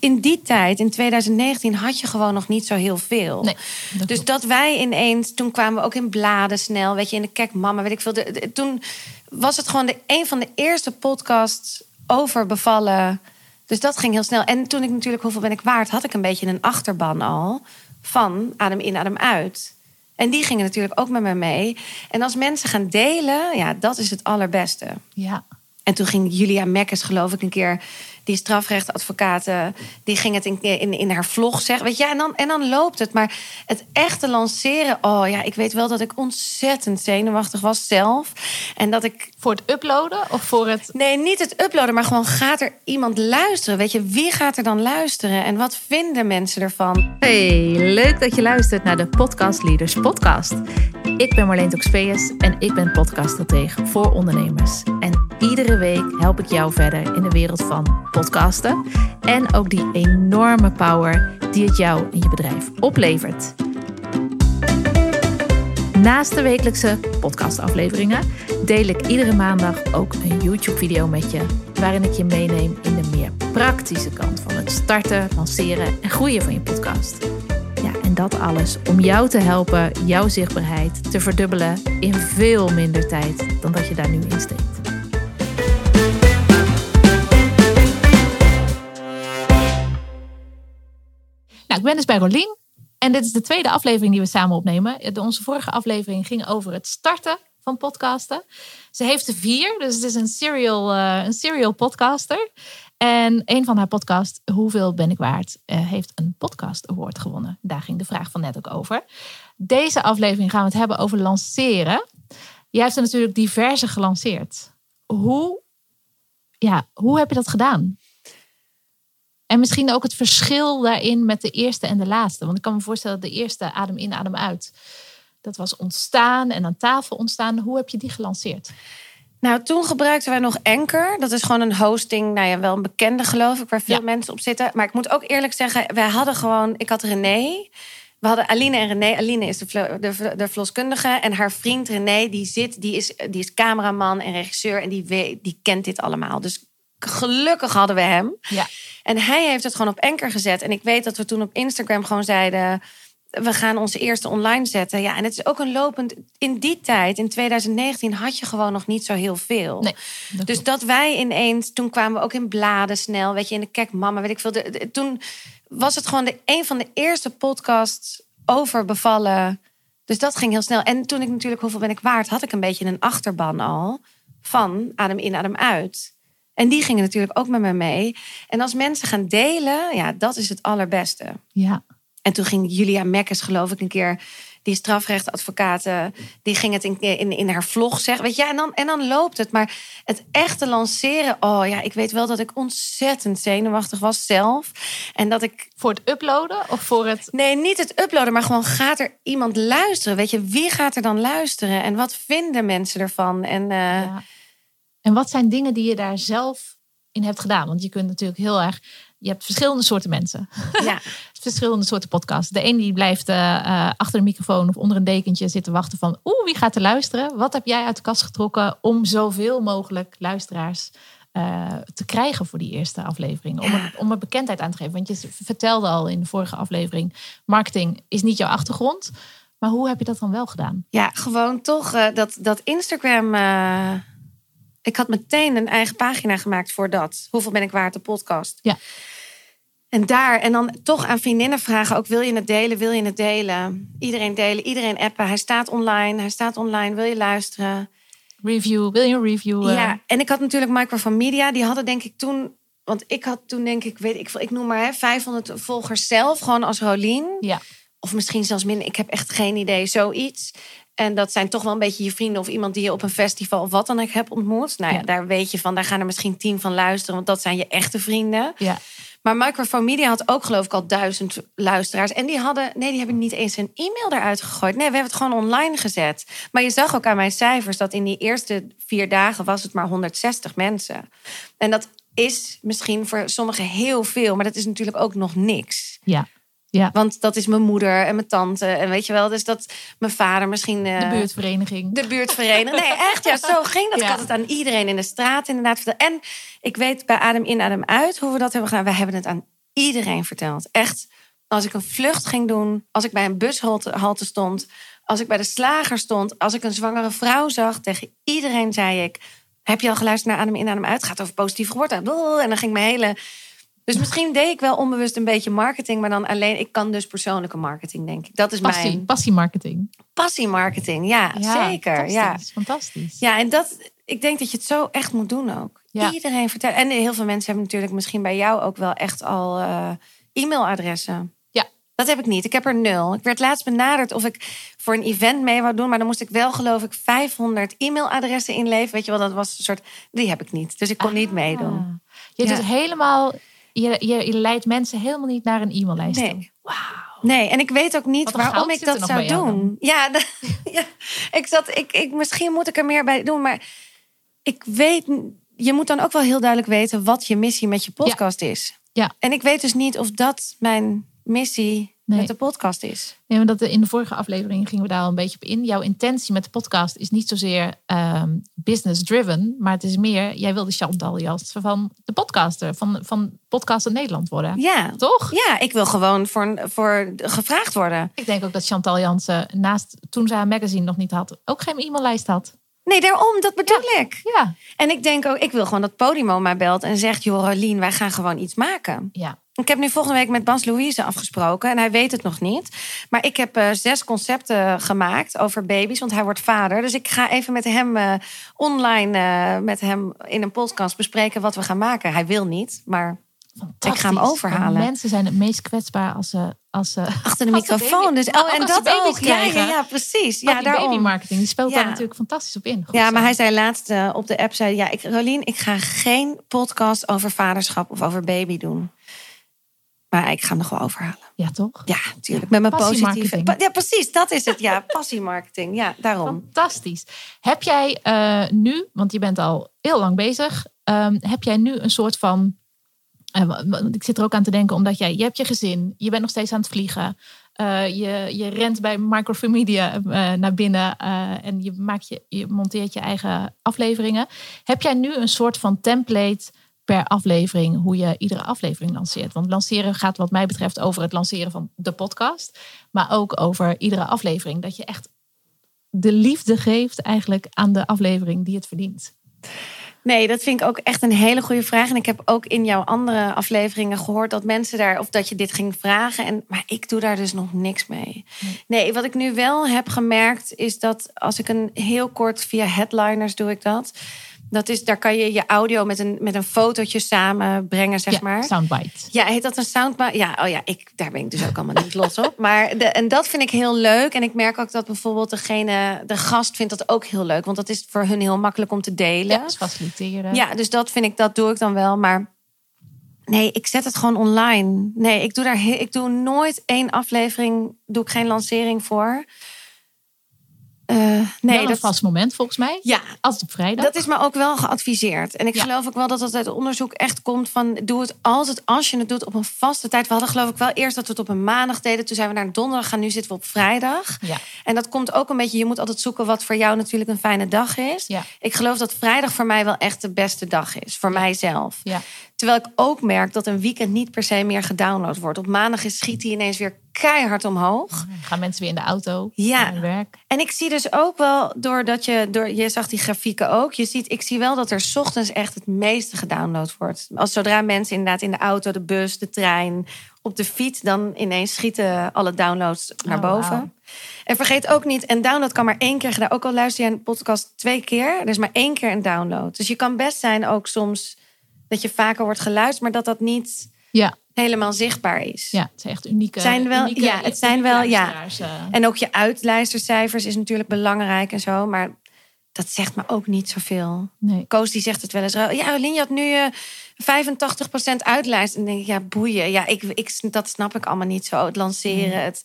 in die tijd, in 2019, had je gewoon nog niet zo heel veel. Nee, dat dus klopt. dat wij ineens, toen kwamen we ook in bladen snel, weet je, in de Kek Mama, weet ik veel. De, de- toen was het gewoon de, een van de eerste podcasts over bevallen. Dus dat ging heel snel. En toen ik natuurlijk Hoeveel ben ik waard, had ik een beetje een achterban al van adem in, adem uit. En die gingen natuurlijk ook met me mee. En als mensen gaan delen, ja, dat is het allerbeste. Ja. En toen ging Julia Mekkes, geloof ik, een keer, die strafrechtadvocaat, eh, die ging het in, in, in haar vlog zeggen. Weet je, en dan, en dan loopt het. Maar het echte lanceren, oh ja, ik weet wel dat ik ontzettend zenuwachtig was zelf. En dat ik Voor het uploaden of voor het. Nee, niet het uploaden, maar gewoon gaat er iemand luisteren? Weet je, wie gaat er dan luisteren en wat vinden mensen ervan? Hey, leuk dat je luistert naar de Podcast Leaders Podcast. Ik ben Marleen Toxpeus en ik ben podcaststratege voor ondernemers. En iedere week help ik jou verder in de wereld van podcasten en ook die enorme power die het jou en je bedrijf oplevert. Naast de wekelijkse podcastafleveringen deel ik iedere maandag ook een YouTube-video met je, waarin ik je meeneem in de meer praktische kant van het starten, lanceren en groeien van je podcast. Ja, en dat alles om jou te helpen jouw zichtbaarheid te verdubbelen in veel minder tijd dan dat je daar nu in steekt. Nou, ik ben dus bij Rolien. En dit is de tweede aflevering die we samen opnemen. De- Onze vorige aflevering ging over het starten van podcasten. Ze heeft er vier, dus het is een serial, eh, een serial podcaster. En een van haar podcasts, Hoeveel ben ik waard, eh, heeft een podcast award gewonnen. Daar ging de vraag van net ook over. Deze aflevering gaan we het hebben over lanceren. Jij hebt er natuurlijk diverse gelanceerd. Hoe, ja, hoe heb je dat gedaan? En misschien ook het verschil daarin met de eerste en de laatste. Want ik kan me voorstellen dat de eerste adem in, adem uit. Dat was ontstaan en aan tafel ontstaan. Hoe heb je die gelanceerd? Nou, toen gebruikten wij nog Anchor. Dat is gewoon een hosting, nou ja, wel een bekende geloof ik, waar veel Ja. mensen op zitten. Maar ik moet ook eerlijk zeggen, wij hadden gewoon, ik had René. We hadden Aline en René. Aline is de, vlo- de, de verloskundige. En haar vriend René, die, zit, die, is, die is cameraman en regisseur. En die, weet, die kent dit allemaal. Dus gelukkig hadden we hem. Ja. En hij heeft het gewoon op Anchor gezet. En ik weet dat we toen op Instagram gewoon zeiden... we gaan onze eerste online zetten. Ja, en het is ook een lopend... In die tijd, in 2019, had je gewoon nog niet zo heel veel. Nee, dat Dus dat wij ineens... Toen kwamen we ook in bladen snel. Weet je, in de Kek Mama, weet ik veel. De- de- toen was het gewoon de, een van de eerste podcasts over bevallen. Dus dat ging heel snel. En toen ik natuurlijk Hoeveel ben ik waard... had ik een beetje een achterban al... van adem in, adem uit... En die gingen natuurlijk ook met me mee. En als mensen gaan delen, ja, dat is het allerbeste. Ja, En toen ging Julia Mekkes, geloof ik, een keer, die strafrechtadvocaat, eh, die ging het in, in, in haar vlog zeggen. Weet je, en dan, en dan loopt het. Maar het echte lanceren, oh ja, ik weet wel dat ik ontzettend zenuwachtig was zelf. En dat ik voor het uploaden of voor het. Nee, niet het uploaden, maar gewoon gaat er iemand luisteren? Weet je, wie gaat er dan luisteren? En wat vinden mensen ervan? En eh, Ja. En wat zijn dingen die je daar zelf in hebt gedaan? Want je kunt natuurlijk heel erg. Je hebt verschillende soorten mensen. ja. verschillende soorten podcasts. De een die blijft eh, eh, achter een microfoon of onder een dekentje zitten wachten van... oeh, wie gaat er luisteren? Wat heb jij uit de kast getrokken om zoveel mogelijk luisteraars eh, te krijgen voor die eerste aflevering? Om, er, om er bekendheid aan te geven. Want je vertelde al in de vorige aflevering... marketing is niet jouw achtergrond. Maar hoe heb je dat dan wel gedaan? Ja, gewoon toch dat, dat Instagram. Eh, ik had meteen een eigen pagina gemaakt voor dat. Hoeveel ben ik waard, de podcast. Ja. En daar, en dan toch aan vriendinnen vragen: ook wil je het delen? Wil je het delen? Iedereen delen, iedereen appen. Hij staat online, hij staat online. Wil je luisteren? Review, wil je een review? eh? Ja, en ik had natuurlijk Microphone Media. Die hadden denk ik toen. Want ik had toen denk ik, weet ik, ik noem maar hè, 500 volgers zelf, gewoon als Rolien. ja. Of misschien zelfs minder. Ik heb echt geen idee. Zoiets. En dat zijn toch wel een beetje je vrienden of iemand die je op een festival of wat dan ook hebt ontmoet. Nou ja, Ja. daar weet je van, daar gaan er misschien tien van luisteren, want dat zijn je echte vrienden. ja. Maar Microphone Media had ook geloof ik al duizend luisteraars. En die hadden, nee, die hebben niet eens een e-mail eruit gegooid. Nee, we hebben het gewoon online gezet. Maar je zag ook aan mijn cijfers dat in die eerste vier dagen was het maar 160 mensen. En dat is misschien voor sommigen heel veel, maar dat is natuurlijk ook nog niks. ja. Ja. Want dat is mijn moeder en mijn tante. En weet je wel, dus dat mijn vader misschien. eh, De buurtvereniging. De buurtvereniging. Nee, echt, ja, zo ging dat. Ja. Ik had het aan iedereen in de straat inderdaad verteld. En ik weet bij Adem in, Adem uit hoe we dat hebben gedaan. We hebben het aan iedereen verteld. Echt, als ik een vlucht ging doen, als ik bij een bushalte stond, als ik bij de slager stond, als ik een zwangere vrouw zag, tegen iedereen zei ik: Heb je al geluisterd naar Adem in, Adem uit? Het gaat over positieve geboorte. En dan ging mijn hele. Dus misschien deed ik wel onbewust een beetje marketing, maar dan alleen. Ik kan dus persoonlijke marketing, denk ik. Dat is Passie, mijn passiemarketing. passiemarketing. Ja, zeker. Ja. Fantastisch, fantastisch. ja, en dat. Ik denk dat je het zo echt moet doen ook. Ja. Iedereen vertellen. En heel veel mensen hebben natuurlijk misschien bij jou ook wel echt al eh, e-mailadressen. Ja. Dat heb ik niet. Ik heb er nul. Ik werd laatst benaderd of ik voor een event mee wou doen. Maar dan moest ik wel, geloof ik, 500 e-mailadressen inleveren. Weet je wel, dat was een soort. Die heb ik niet. Dus ik kon niet meedoen. Ah. Je Ja. doet helemaal. Je, je, je leidt mensen helemaal niet naar een e-maillijst. toe. Nee. Nee, en ik weet ook niet waarom ik dat zou doen. Ja, de- ja, ik zat, ik, ik, misschien moet ik er meer bij doen, maar ik weet, je moet dan ook wel heel duidelijk weten wat je missie met je podcast is. Ja. En ik weet dus niet of dat mijn missie Nee. met de podcast is. Nee, maar dat in de vorige aflevering gingen we daar al een beetje op in. Jouw intentie met de podcast is niet zozeer ehm, business driven, maar het is meer, jij wil de Chantal Jansen van de podcaster, van, van Podcaster Nederland worden. Ja. Toch? Ja, ik wil gewoon voor, voor gevraagd worden. Ik denk ook dat Chantal Jansen, naast toen zij haar magazine nog niet had, ook geen e-maillijst had. Nee, daarom, dat bedoel ik. Ja. En ik denk ook, ik wil gewoon dat Podimo mij belt en zegt: Joh, Rolien, wij gaan gewoon iets maken. Ja. Ik heb nu volgende week met Bas Louise afgesproken en hij weet het nog niet. Maar ik heb eh, zes concepten gemaakt over baby's, want hij wordt vader. Dus ik ga even met hem eh, online eh, met hem in een podcast bespreken wat we gaan maken. Hij wil niet, maar. Ik ga hem overhalen. Mensen zijn het meest kwetsbaar als ze. Als ze achter de microfoon. baby- dus oh, en dat ook. Ja, ja, krijgen. ja, precies. ja, daarom. babymarketing, die speelt daar Ja. natuurlijk fantastisch op in. Goed Ja, zo. maar hij zei laatst eh, op de app: zei, ja, ik, Rolien, ik ga geen podcast over vaderschap of over baby doen. Maar ik ga hem nog wel overhalen. Ja, toch? Ja, natuurlijk. Met mijn positieve. Ja, precies. Dat is het. Ja, passiemarketing. Ja, daarom. Fantastisch. Heb jij eh, nu, want je bent al heel lang bezig, ehm, heb jij nu een soort van. Eh, ik zit er ook aan te denken, omdat jij, je hebt je gezin, je bent nog steeds aan het vliegen. eh, je, je rent bij Micromedia eh naar binnen en je, maakt je, je monteert je eigen afleveringen. Heb jij nu een soort van template per aflevering hoe je iedere aflevering lanceert? Want lanceren gaat wat mij betreft over het lanceren van de podcast, maar ook over iedere aflevering. Dat je echt de liefde geeft eigenlijk aan de aflevering die het verdient. Nee, dat vind ik ook echt een hele goede vraag. En ik heb ook in jouw andere afleveringen gehoord dat mensen daar, of dat je dit ging vragen. En, maar ik doe daar dus nog niks mee. Nee, wat ik nu wel heb gemerkt is dat als ik een heel kort via headliners doe ik dat. Dat is, daar kan je je audio met een, met een fotootje samenbrengen, zeg ja, maar. soundbite. Ja, heet dat een soundbar? Ja, oh ja, ik, daar ben ik dus ook allemaal niet los op. Maar de, en dat vind ik heel leuk. En ik merk ook dat bijvoorbeeld degene, de gast vindt dat ook heel leuk. Want dat is voor hun heel makkelijk om te delen. Ja, dus faciliteren. Ja, dus dat vind ik, dat doe ik dan wel. Maar nee, ik zet het gewoon online. Nee, ik doe daar, ik doe nooit één aflevering, doe ik geen lancering voor. Eh, Nee, dat vast moment volgens mij. Ja, Altijd op vrijdag. dat is me ook wel geadviseerd. En ik Ja. geloof ook wel dat dat uit onderzoek echt komt van... doe het altijd als je het doet op een vaste tijd. We hadden geloof ik wel eerst dat we het op een maandag deden. Toen zijn we naar een donderdag gaan. Nu zitten we op vrijdag. Ja. En dat komt ook een beetje... je moet altijd zoeken wat voor jou natuurlijk een fijne dag is. Ja. Ik geloof dat vrijdag voor mij wel echt de beste dag is. Voor mijzelf. Terwijl ik ook merk dat een weekend niet per se meer gedownload wordt. Op maandag schiet die ineens weer keihard omhoog. Gaan mensen weer in de auto Ja. naar werk. En ik zie dus ook wel, doordat je, door, je zag die grafieken ook. Je ziet, ik zie wel dat er 's ochtends echt het meeste gedownload wordt. Als zodra mensen inderdaad in de auto, de bus, de trein, op de fiets, dan ineens schieten alle downloads naar Oh, boven. En vergeet ook niet, een download kan maar één keer gedaan. Ook al luister je een podcast twee keer, er is maar één keer een download. Dus je kan best zijn ook soms dat je vaker wordt geluisterd, maar dat dat niet Ja, helemaal zichtbaar is. ja, het zijn echt unieke. Zijn wel- unieke- ja, het zijn wel- ja. eh. En ook je uitluistercijfers is natuurlijk belangrijk en zo. Maar dat zegt me ook niet zoveel. Nee. Koos die zegt het wel eens. Ja, Rolien, je had nu eh 85% uitlijst. En dan denk ik, ja, boeien. Ja, ik, ik, dat snap ik allemaal niet zo. Het lanceren, het...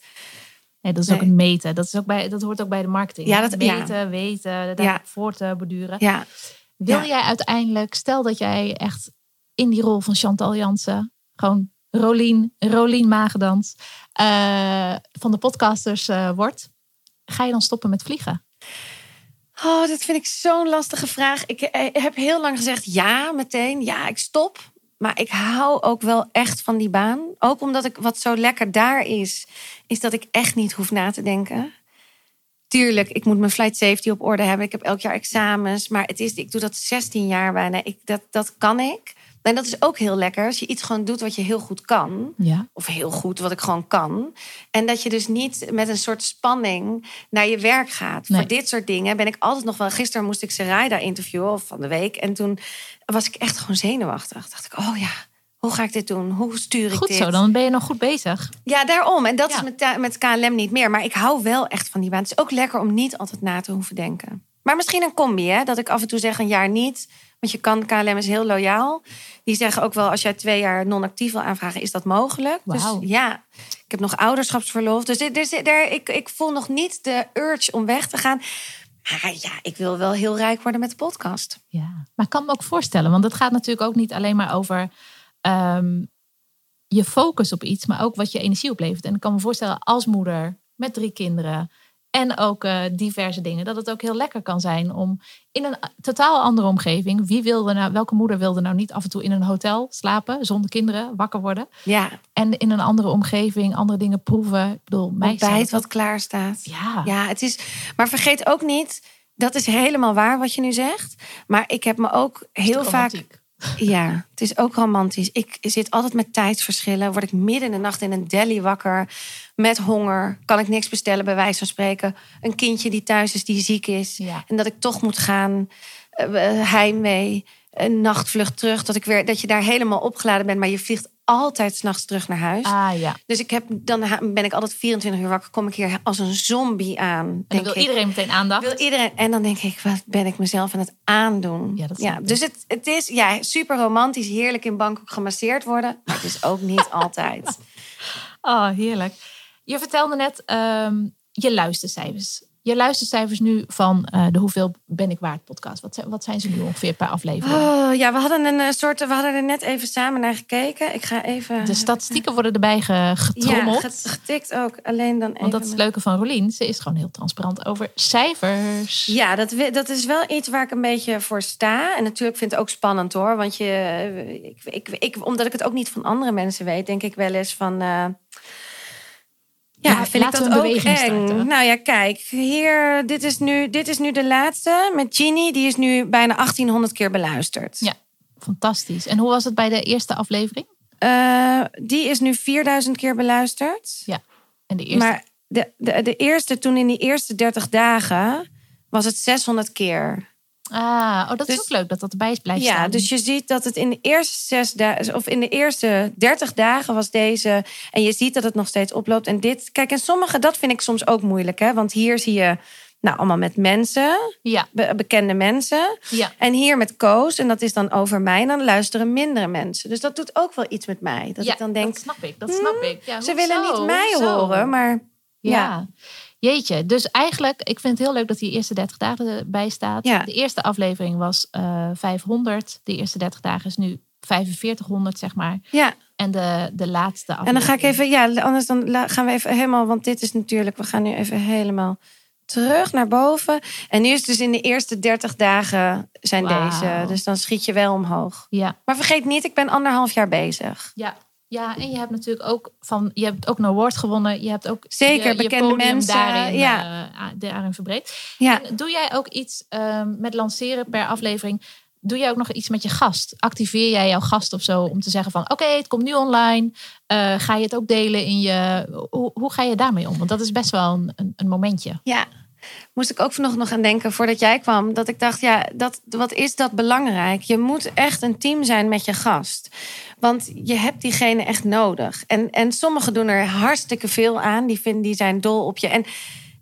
Nee, dat is ook een meten. Dat, is ook bij, dat hoort ook bij de marketing. Ja, dat- ja. meten, weten, daar Ja. voor te borduren. Ja, Wil Ja. jij uiteindelijk, stel dat jij echt in die rol van Chantal Jansen, gewoon Rolien, Rolien Magedans, eh, van de podcasters eh, wordt, ga je dan stoppen met vliegen? Oh, dat vind ik zo'n lastige vraag. Ik eh, heb heel lang gezegd ja, meteen. Ja, ik stop. Maar ik hou ook wel echt van die baan. Ook omdat ik wat zo lekker daar is, is dat ik echt niet hoef na te denken. Tuurlijk, ik moet mijn flight safety op orde hebben. Ik heb elk jaar examens. Maar het is, ik doe dat 16 jaar bijna. Ik, dat, dat kan ik. En dat is ook heel lekker. Als je iets gewoon doet wat je heel goed kan. Ja. Of heel goed wat ik gewoon kan. En dat je dus niet met een soort spanning naar je werk gaat. Nee. Voor dit soort dingen ben ik altijd nog wel... Gisteren moest ik Sarayda interviewen, of van de week. En toen was ik echt gewoon zenuwachtig. dacht ik, oh ja, hoe ga ik dit doen? Hoe stuur ik Goed dit? zo, dan ben je nog goed bezig. Ja, daarom. En dat Ja. is met, met KLM niet meer. Maar ik hou wel echt van die baan. Het is ook lekker om niet altijd na te hoeven denken. Maar misschien een combi, hè? Dat ik af en toe zeg een jaar niet. Want je kan, KLM is heel loyaal. Die zeggen ook wel, als jij twee jaar non-actief wil aanvragen, is dat mogelijk. Dus ja, ik heb nog ouderschapsverlof. Dus ik, ik voel nog niet de urge om weg te gaan. Maar ja, ik wil wel heel rijk worden met de podcast. Ja, maar ik kan me ook voorstellen, want het gaat natuurlijk ook niet alleen maar over ehm, je focus op iets, maar ook wat je energie oplevert. En ik kan me voorstellen als moeder met drie kinderen en ook eh, diverse dingen, dat het ook heel lekker kan zijn om in een totaal andere omgeving. Wie wilde nou, welke moeder wilde nou niet af en toe in een hotel slapen zonder kinderen, wakker worden Ja, en in een andere omgeving andere dingen proeven. Ik bedoel, mij ontbijt dat- wat klaar staat. Ja, Ja, het is. Maar vergeet ook niet, dat is helemaal waar wat je nu zegt. Maar ik heb me ook heel vaak. Ja, het is ook romantisch. Ik zit altijd met tijdsverschillen. Word ik midden in de nacht in een deli wakker. Met honger. Kan ik niks bestellen, bij wijze van spreken. Een kindje die thuis is, die ziek is. Ja. En dat ik toch moet gaan. eh, heimwee. Een nachtvlucht terug. Dat, ik weer, dat je daar helemaal opgeladen bent. Maar je vliegt altijd s'nachts terug naar huis. Ah ja. Dus ik heb, dan ben ik altijd 24 uur wakker. Kom ik hier als een zombie aan. En dan wil ik. iedereen meteen aandacht. Wil iedereen, en dan denk ik, wat ben ik mezelf aan het aandoen? Ja, dat ik. dus het, het is ja, super romantisch, heerlijk in Bangkok gemasseerd worden. Maar het is ook niet altijd. Oh, heerlijk. Je vertelde net ehm, je luistercijfers. Je luistercijfers nu van eh, de Hoeveel Ben ik Waard podcast. Wat zijn, wat zijn ze nu ongeveer per aflevering? Oh, ja, we hadden een eh, soort, we hadden er net even samen naar gekeken. Ik ga even. De statistieken worden erbij ge- ja, getrommeld. get- getikt ook. Alleen dan even. want dat is het leuke van Rolien. Ze is gewoon heel transparant over cijfers. Ja, dat, dat is wel iets waar ik een beetje voor sta. En natuurlijk vind ik het ook spannend hoor. Want je, eh, ik, ik, ik, omdat ik het ook niet van andere mensen weet, denk ik wel eens van. Ja, Ja, vind ik dat ook beweging eng. starten. Nou ja, kijk, hier, dit is, nu, dit is nu de laatste met Ginny. Die is nu bijna 1800 keer beluisterd. Ja. Fantastisch. En hoe was het bij de eerste aflevering? Eh, die is nu 4000 keer beluisterd. En de eerste? Maar de, de, de eerste, toen in die eerste 30 dagen, was het 600 keer. Ah, oh, dat is Dus- ook leuk dat dat erbij blijft Ja, staan. dus je ziet dat het in de eerste zes dagen, of in de eerste 30 dagen was deze. En je ziet dat het nog steeds oploopt. En dit, kijk, en sommige, dat vind ik soms ook moeilijk, hè? Want hier zie je, nou, allemaal met mensen, Ja, be- bekende mensen. ja. En hier met Koos, en dat is dan over mij, en dan luisteren mindere mensen. Dus dat doet ook wel iets met mij. Dat ja, ik dan denk, dat snap ik. Dat snap ik. Ja, ze willen niet mij horen, maar Ja. Jeetje, dus eigenlijk, ik vind het heel leuk dat die eerste 30 dagen erbij staat. Ja. De eerste aflevering was eh 500. De eerste 30 dagen is nu 4500, zeg maar. ja. En de, de laatste aflevering. En dan ga ik even, ja, anders dan gaan we even helemaal, want dit is natuurlijk, we gaan nu even helemaal terug naar boven. En nu is het dus in de eerste 30 dagen zijn deze. Dus dan schiet je wel omhoog. Ja, Maar vergeet niet, ik ben anderhalf jaar bezig. ja. Ja, en je hebt natuurlijk ook van, je hebt ook een award gewonnen. Je hebt ook Zeker, je, bekende mensen, daarin, ja. eh, daarin verbreed. Ja, En doe jij ook iets ehm, met lanceren per aflevering? Doe jij ook nog iets met je gast? Activeer jij jouw gast of zo om te zeggen van oké, het komt nu online. Eh, ga je het ook delen in je. Hoe, hoe ga je daarmee om? Want dat is best wel een, een, een momentje. ja. Moest ik ook vanochtend nog aan denken voordat jij kwam. Dat ik dacht, ja, dat, wat is dat belangrijk? Je moet echt een team zijn met je gast. Want je hebt diegene echt nodig. En, en sommigen doen er hartstikke veel aan. Die, vinden, die zijn dol op je. En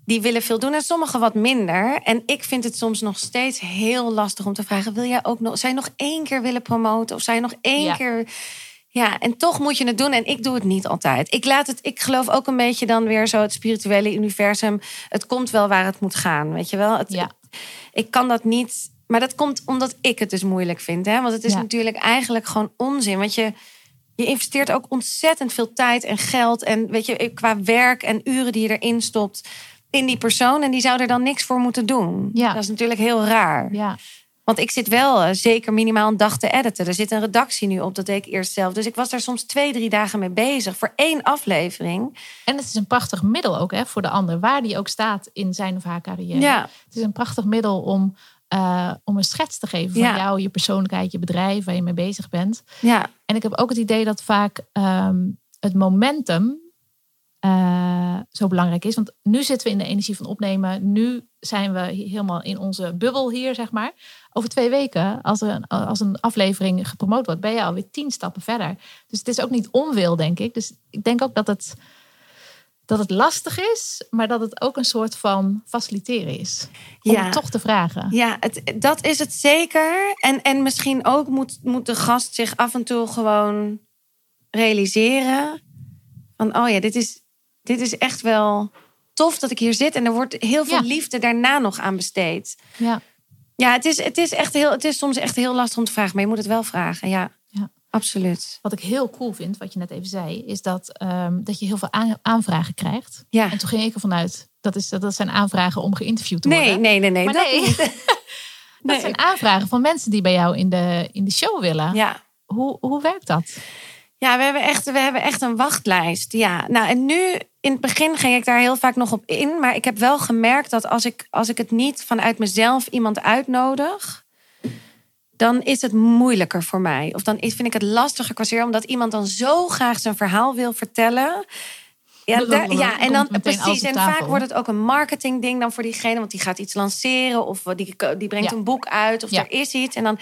die willen veel doen en sommigen wat minder. En ik vind het soms nog steeds heel lastig om te vragen: wil jij ook nog, zou je nog één keer willen promoten? Of zou je nog één Ja. keer. Ja, en toch moet je het doen. En ik doe het niet altijd. Ik laat het, ik geloof ook een beetje dan weer zo het spirituele universum. Het komt wel waar het moet gaan. Weet je wel? Het, Ja. Ik kan dat niet. Maar dat komt omdat ik het dus moeilijk vind. Hè? Want het is Ja. natuurlijk eigenlijk gewoon onzin. Want je, je investeert ook ontzettend veel tijd en geld. En weet je, qua werk en uren die je erin stopt in die persoon. En die zou er dan niks voor moeten doen. Ja. Dat is natuurlijk heel raar. Ja, Want ik zit wel eh, zeker minimaal een dag te editen. Er zit een redactie nu op, dat deed ik eerst zelf. Dus ik was daar soms twee, drie dagen mee bezig voor één aflevering. En het is een prachtig middel ook hè, voor de ander, waar die ook staat in zijn of haar carrière. Ja. Het is een prachtig middel om, eh, om een schets te geven van Ja. jou, je persoonlijkheid, je bedrijf, waar je mee bezig bent. Ja, En ik heb ook het idee dat vaak ehm, het momentum eh, zo belangrijk is. Want nu zitten we in de energie van opnemen. Nu zijn we helemaal in onze bubbel hier, zeg maar. Over twee weken, als, er een, als een aflevering gepromoot wordt, ben je alweer tien stappen verder. Dus het is ook niet onwil, denk ik. Dus ik denk ook dat het, dat het lastig is, maar dat het ook een soort van faciliteren is. Om Ja. toch te vragen. ja het, dat is het zeker. En, en misschien ook moet, moet de gast zich af en toe gewoon realiseren. Van, oh ja, dit is, dit is echt wel tof dat ik hier zit. En er wordt heel veel Ja. liefde daarna nog aan besteed. Ja. Ja, het is, het is, echt heel, het is soms echt heel lastig om te vragen. Maar je moet het wel vragen, ja. Ja. Absoluut. Wat ik heel cool vind, wat je net even zei, is dat, ehm, dat je heel veel aan- aanvragen krijgt. Ja. En toen ging ik ervan uit, dat, is, dat zijn aanvragen om geïnterviewd te Nee, worden. nee, nee, nee. Maar dat nee. niet. Dat Nee. zijn aanvragen van mensen die bij jou in de, in de show willen. Ja. Hoe, hoe werkt dat? Ja, we hebben, echt, we hebben echt een wachtlijst. Ja, nou en nu in het begin ging ik daar heel vaak nog op in. Maar ik heb wel gemerkt dat als ik, als ik het niet vanuit mezelf iemand uitnodig, dan is het moeilijker voor mij. Of dan vind ik het lastiger qua omdat iemand dan zo graag zijn verhaal wil vertellen. Ja, daar- ja en dan precies. En vaak wordt het ook een marketingding dan voor diegene, want die gaat iets lanceren of die, die brengt Ja. een boek uit of Ja. er is iets. En dan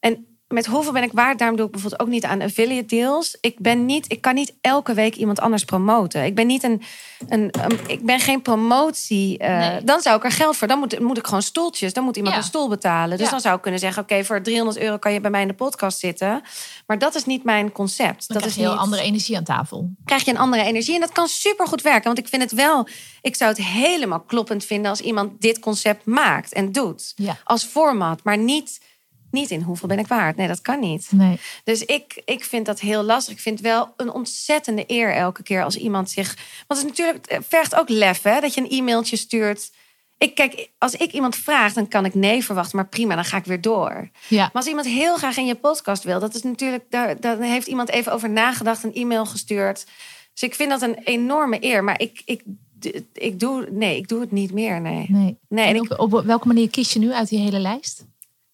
en met hoeveel ben ik waard? Daarom doe ik bijvoorbeeld ook niet aan affiliate deals. Ik ben niet, ik kan niet elke week iemand anders promoten. Ik ben niet een, een, een- ik ben geen promotie. eh, Nee. Dan zou ik er geld voor. Dan moet, moet ik gewoon stoeltjes. Dan moet iemand Ja. een stoel betalen. Dus Ja. dan zou ik kunnen zeggen: oké, voor 300 euro kan je bij mij in de podcast zitten. Maar dat is niet mijn concept. Dan dat krijg is je heel niet, andere energie aan tafel. krijg je een andere energie. En dat kan supergoed werken. Want ik vind het wel, ik zou het helemaal kloppend vinden als iemand dit concept maakt en doet. Ja. Als format, maar niet, niet in hoeveel ben ik waard. Nee, dat kan niet. Nee. Dus ik, ik vind dat heel lastig. Ik vind het wel een ontzettende eer elke keer als iemand zich. Want het is natuurlijk, het vergt ook lef, hè? Dat je een e-mailtje stuurt. Ik, kijk, als ik iemand vraag, dan kan ik nee verwachten, maar prima, dan ga ik weer door. Ja. Maar als iemand heel graag in je podcast wil, dat is natuurlijk, daar, daar heeft iemand even over nagedacht, een e-mail gestuurd. Dus ik vind dat een enorme eer. Maar ik, ik, ik, doe, nee, ik doe het niet meer. Nee. Nee. Nee, en en op, op welke manier kies je nu uit die hele lijst?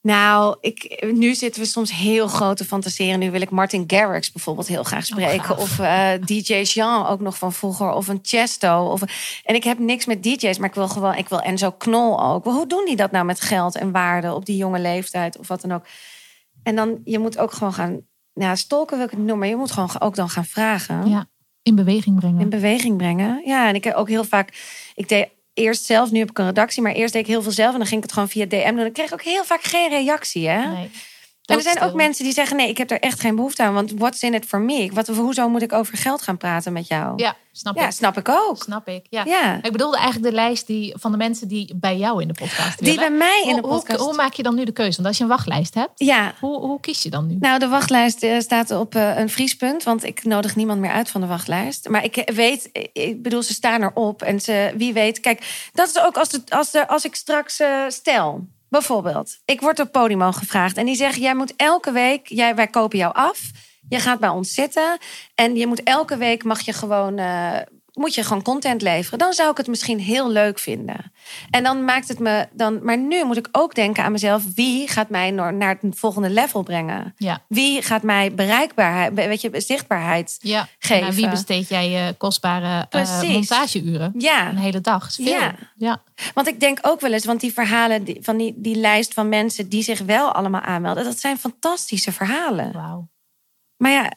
Nou, ik, nu zitten we soms heel groot te fantaseren. Nu wil ik Martin Garrix bijvoorbeeld heel graag spreken. gaaf. of eh, DJ Jean ook nog van vroeger. Of een Chesto. Of, en ik heb niks met DJ's, maar ik wil gewoon... Ik wil Enzo Knol ook. Hoe doen die dat nou met geld en waarde op die jonge leeftijd? Of wat dan ook. En dan, je moet ook gewoon gaan... Nou, stolken wil ik het noemen. Maar je moet gewoon ook dan gaan vragen. Ja. In beweging brengen. In beweging brengen. Ja, en ik heb ook heel vaak... Ik deed eerst zelf, nu heb ik een redactie. Maar eerst deed ik heel veel zelf. En dan ging ik het gewoon via DM doen. Dan kreeg ik ook heel vaak geen reactie, hè? En er zijn ook mensen die zeggen: nee, ik heb er echt geen behoefte aan. Want what's in it for me? Wat, hoezo moet ik over geld gaan praten met jou? Ja, snap Ja, ik. snap ik ook. Snap ik. Ja. Ja. Ik bedoelde eigenlijk de lijst die, van de mensen die bij jou in de podcast Die willen. bij mij in de Hoe- hoe- podcast. Hoe, maak je dan nu de keuze? Want als je een wachtlijst hebt, Ja. hoe, hoe kies je dan nu? Nou, de wachtlijst eh, staat op eh, een vriespunt. Want ik nodig niemand meer uit van de wachtlijst. Maar ik weet, ik bedoel, ze staan erop. En ze, wie weet. Kijk, dat is ook als, het, als, er, als ik straks eh, stel. Bijvoorbeeld, ik word op Podimo gevraagd. En die zeggen, jij moet elke week, jij, wij kopen jou af. Je gaat bij ons zitten. En je moet elke week, mag je gewoon... eh, moet je gewoon content leveren. Dan zou ik het misschien heel leuk vinden. En dan maakt het me dan. Maar nu moet ik ook denken aan mezelf. Wie gaat mij naar het volgende level brengen? Ja. Wie gaat mij bereikbaarheid, weet je, zichtbaarheid Ja. geven? Naar wie besteed jij je kostbare Precies. montageuren? Ja, Een hele dag. Ja. ja. want ik denk ook wel eens, want die verhalen die, van die, die lijst van mensen die zich wel allemaal aanmelden, dat zijn fantastische verhalen. Wauw. Maar ja,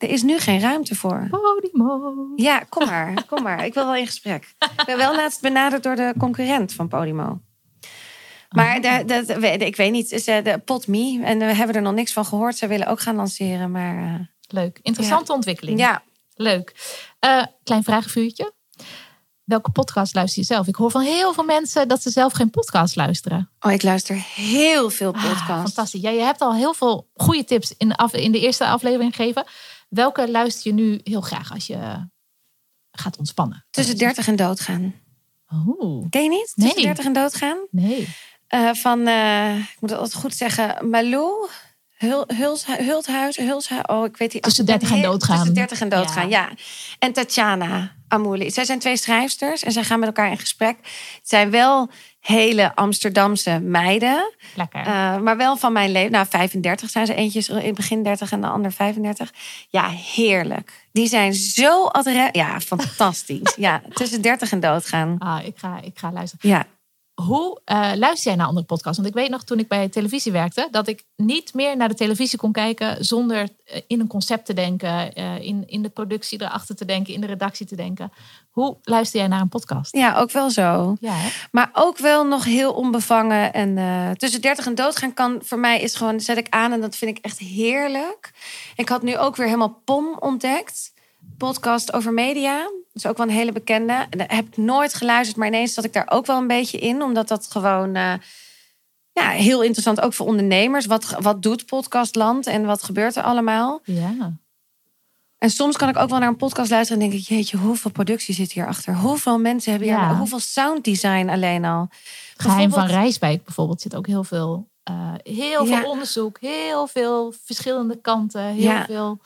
er is nu geen ruimte voor. Podimo. Ja, kom maar, kom maar. Ik wil wel in gesprek. Ik ben wel laatst benaderd door de concurrent van Podimo. Maar de, de, de- ik weet niet, ze, de Pot Me. En we hebben er nog niks van gehoord. Ze willen ook gaan lanceren. Maar eh, Leuk. Interessante ontwikkeling. ja, Leuk. Eh, klein vragenvuurtje. Welke podcast luister je zelf? Ik hoor van heel veel mensen dat ze zelf geen podcast luisteren. oh, ik luister heel veel Ah, podcasts. fantastisch. Ja, je hebt al heel veel goede tips in de, af, in de eerste aflevering gegeven. Welke luister je nu heel graag als je gaat ontspannen? Tussen 30 en doodgaan. Oeh, Ken je niet? Nee. Tussen 30 en doodgaan? nee. Eh, van, eh, ik moet het altijd goed zeggen, Malou. Hul, Huls, Hulthuis, Hulshuis. Oh, ik weet die. Tussen 30 en doodgaan. Tussen 30 en doodgaan, ja. En Tatjana Amouli. Zij zijn twee schrijfsters en zij gaan met elkaar in gesprek. Het zijn wel hele Amsterdamse meiden. Lekker. Uh, maar wel van mijn leven. Nou, 35 zijn ze. Eentje in begin 30 en de ander 35. Ja, heerlijk. Die zijn zo adre Ja, fantastisch. ja, tussen 30 en doodgaan. Ah, ik ga, ik ga luisteren. Ja. Hoe uh, luister jij naar andere podcasts? Want ik weet nog toen ik bij televisie werkte, dat ik niet meer naar de televisie kon kijken zonder eh, in een concept te denken, uh, in, in de productie erachter te denken, in de redactie te denken. Hoe luister jij naar een podcast? Ja, ook wel zo. Ja, hè? Maar ook wel nog heel onbevangen. En uh, tussen 30 en doodgaan kan voor mij is gewoon, zet ik aan en dat vind ik echt heerlijk. Ik had nu ook weer helemaal POM ontdekt. Podcast over media. Dat is ook wel een hele bekende. Daar heb ik nooit geluisterd, maar ineens zat ik daar ook wel een beetje in. Omdat dat gewoon uh, ja, heel interessant ook voor ondernemers. Wat, wat doet Podcastland en wat gebeurt er allemaal? Ja. En soms kan ik ook wel naar een podcast luisteren en denk ik, jeetje, hoeveel productie zit hierachter? Hoeveel mensen hebben hier, Ja. hoeveel sounddesign alleen al? Geheim van Rijswijk bijvoorbeeld zit ook heel veel, eh, heel Ja. veel onderzoek, heel veel verschillende kanten, heel Ja. veel.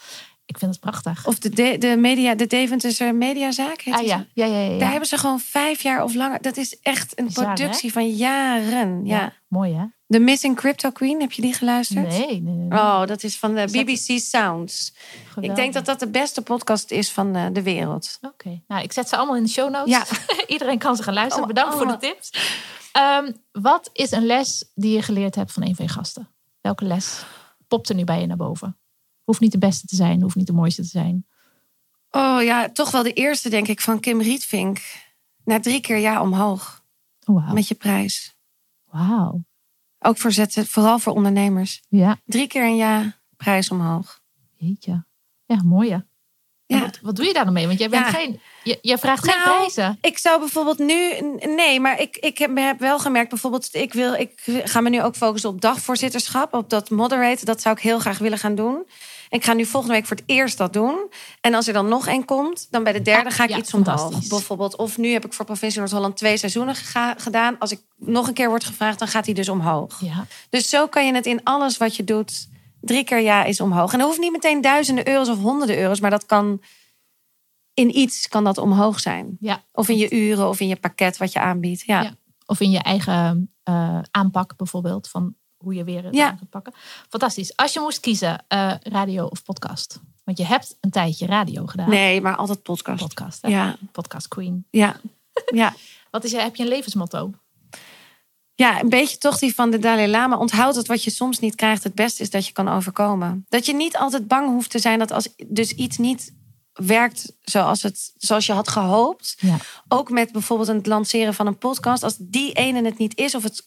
Ik vind het prachtig. Of de, de, de, media, de Deventerse Mediazaak. Heet ah ja, ja, ja, ja. ja. Daar hebben ze gewoon vijf jaar of langer. Dat is echt een Bizar, hè? productie van jaren. Ja. Ja, Mooi hè? The Missing Crypto Queen, heb je die geluisterd? Nee, nee, nee. nee. Oh, dat is van de BBC Sounds. Ik Geweldig. denk dat dat de beste podcast is van eh, de wereld. Oké, nou ik zet ze allemaal in de show notes. Ja. Iedereen kan ze gaan luisteren. Oh, Bedankt voor oh. de tips. Ehm, wat is een les die je geleerd hebt van een van je gasten? Welke les popt er nu bij je naar boven? Hoeft niet de beste te zijn, hoeft niet de mooiste te zijn. Oh ja, toch wel de eerste, denk ik, van Kim Rietvink. Na drie keer ja omhoog Oh, met je prijs. Wauw. Ook voor zetten, vooral voor ondernemers. Ja, Drie keer een ja, prijs omhoog. jeetje. Ja, mooi hè. Ja. Wat, wat doe je daar dan mee? Want jij, bent Ja. geen, je, je vraagt geen Nou, prijzen. Ik zou bijvoorbeeld nu. Nee, maar ik, ik heb, heb wel gemerkt, bijvoorbeeld, ik, wil, ik ga me nu ook focussen op dagvoorzitterschap, op dat moderate. Dat zou ik heel graag willen gaan doen. Ik ga nu volgende week voor het eerst dat doen. En als er dan nog één komt, dan bij de derde ga ik ja, iets omhoog. Bijvoorbeeld, of nu heb ik voor provincie Noord-Holland twee seizoenen gega- gedaan. Als ik nog een keer word gevraagd, dan gaat hij dus omhoog. Ja, Dus zo kan je het in alles wat je doet. Drie keer ja is omhoog. En dat hoeft niet meteen duizenden euro's of honderden euro's, maar dat kan in iets kan dat omhoog zijn. ja. Of in je uren of in je pakket wat je aanbiedt. Ja. Ja. Of in je eigen eh, aanpak bijvoorbeeld. Van hoe je weer het Ja. aan kunt pakken. Fantastisch. Als je moest kiezen, eh, radio of podcast. Want je hebt een tijdje radio gedaan. Nee, maar altijd podcast. Podcast, hè? Ja, Podcast queen. ja, ja. Wat is je, heb je een levensmotto? Ja, een beetje toch die van de Dalai Lama. Onthoud dat wat je soms niet krijgt, het beste is dat je kan overkomen. Dat je niet altijd bang hoeft te zijn dat als dus iets niet werkt zoals, het, zoals je had gehoopt. Ja. Ook met bijvoorbeeld het lanceren van een podcast. Als die ene het niet is, of het,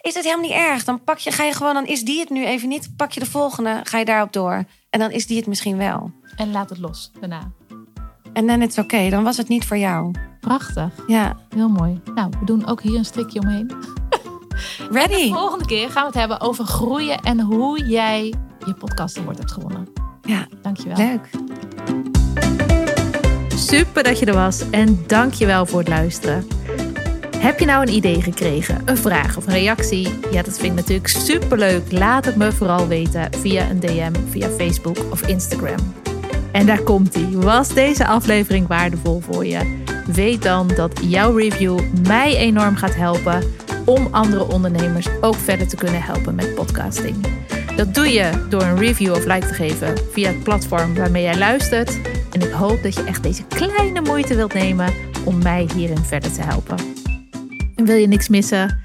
is het helemaal niet erg. Dan pak je, ga je gewoon, dan is die het nu even niet. Pak je de volgende, ga je daarop door. En dan is die het misschien wel. En laat het los daarna. En dan is het oké, dan was het niet voor jou. Prachtig. Ja, Heel mooi. Nou, we doen ook hier een strikje omheen. ready. Volgende keer gaan we het hebben over groeien en hoe jij je podcast award hebt gewonnen. Ja, Dankjewel. leuk. Super dat je er was en dank je wel voor het luisteren. Heb je nou een idee gekregen, een vraag of een reactie? Ja, dat vind ik natuurlijk superleuk. Laat het me vooral weten via een DM, via Facebook of Instagram. En daar komt ie. Was deze aflevering waardevol voor je? Weet dan dat jouw review mij enorm gaat helpen om andere ondernemers ook verder te kunnen helpen met podcasting. Dat doe je door een review of like te geven via het platform waarmee jij luistert. En ik hoop dat je echt deze kleine moeite wilt nemen om mij hierin verder te helpen. En wil je niks missen?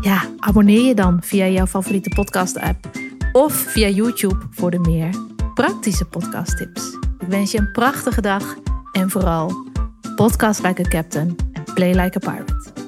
Ja, abonneer je dan via jouw favoriete podcast-app of via YouTube voor de meer praktische podcasttips. Ik wens je een prachtige dag en vooral podcast like a captain en play like a pirate.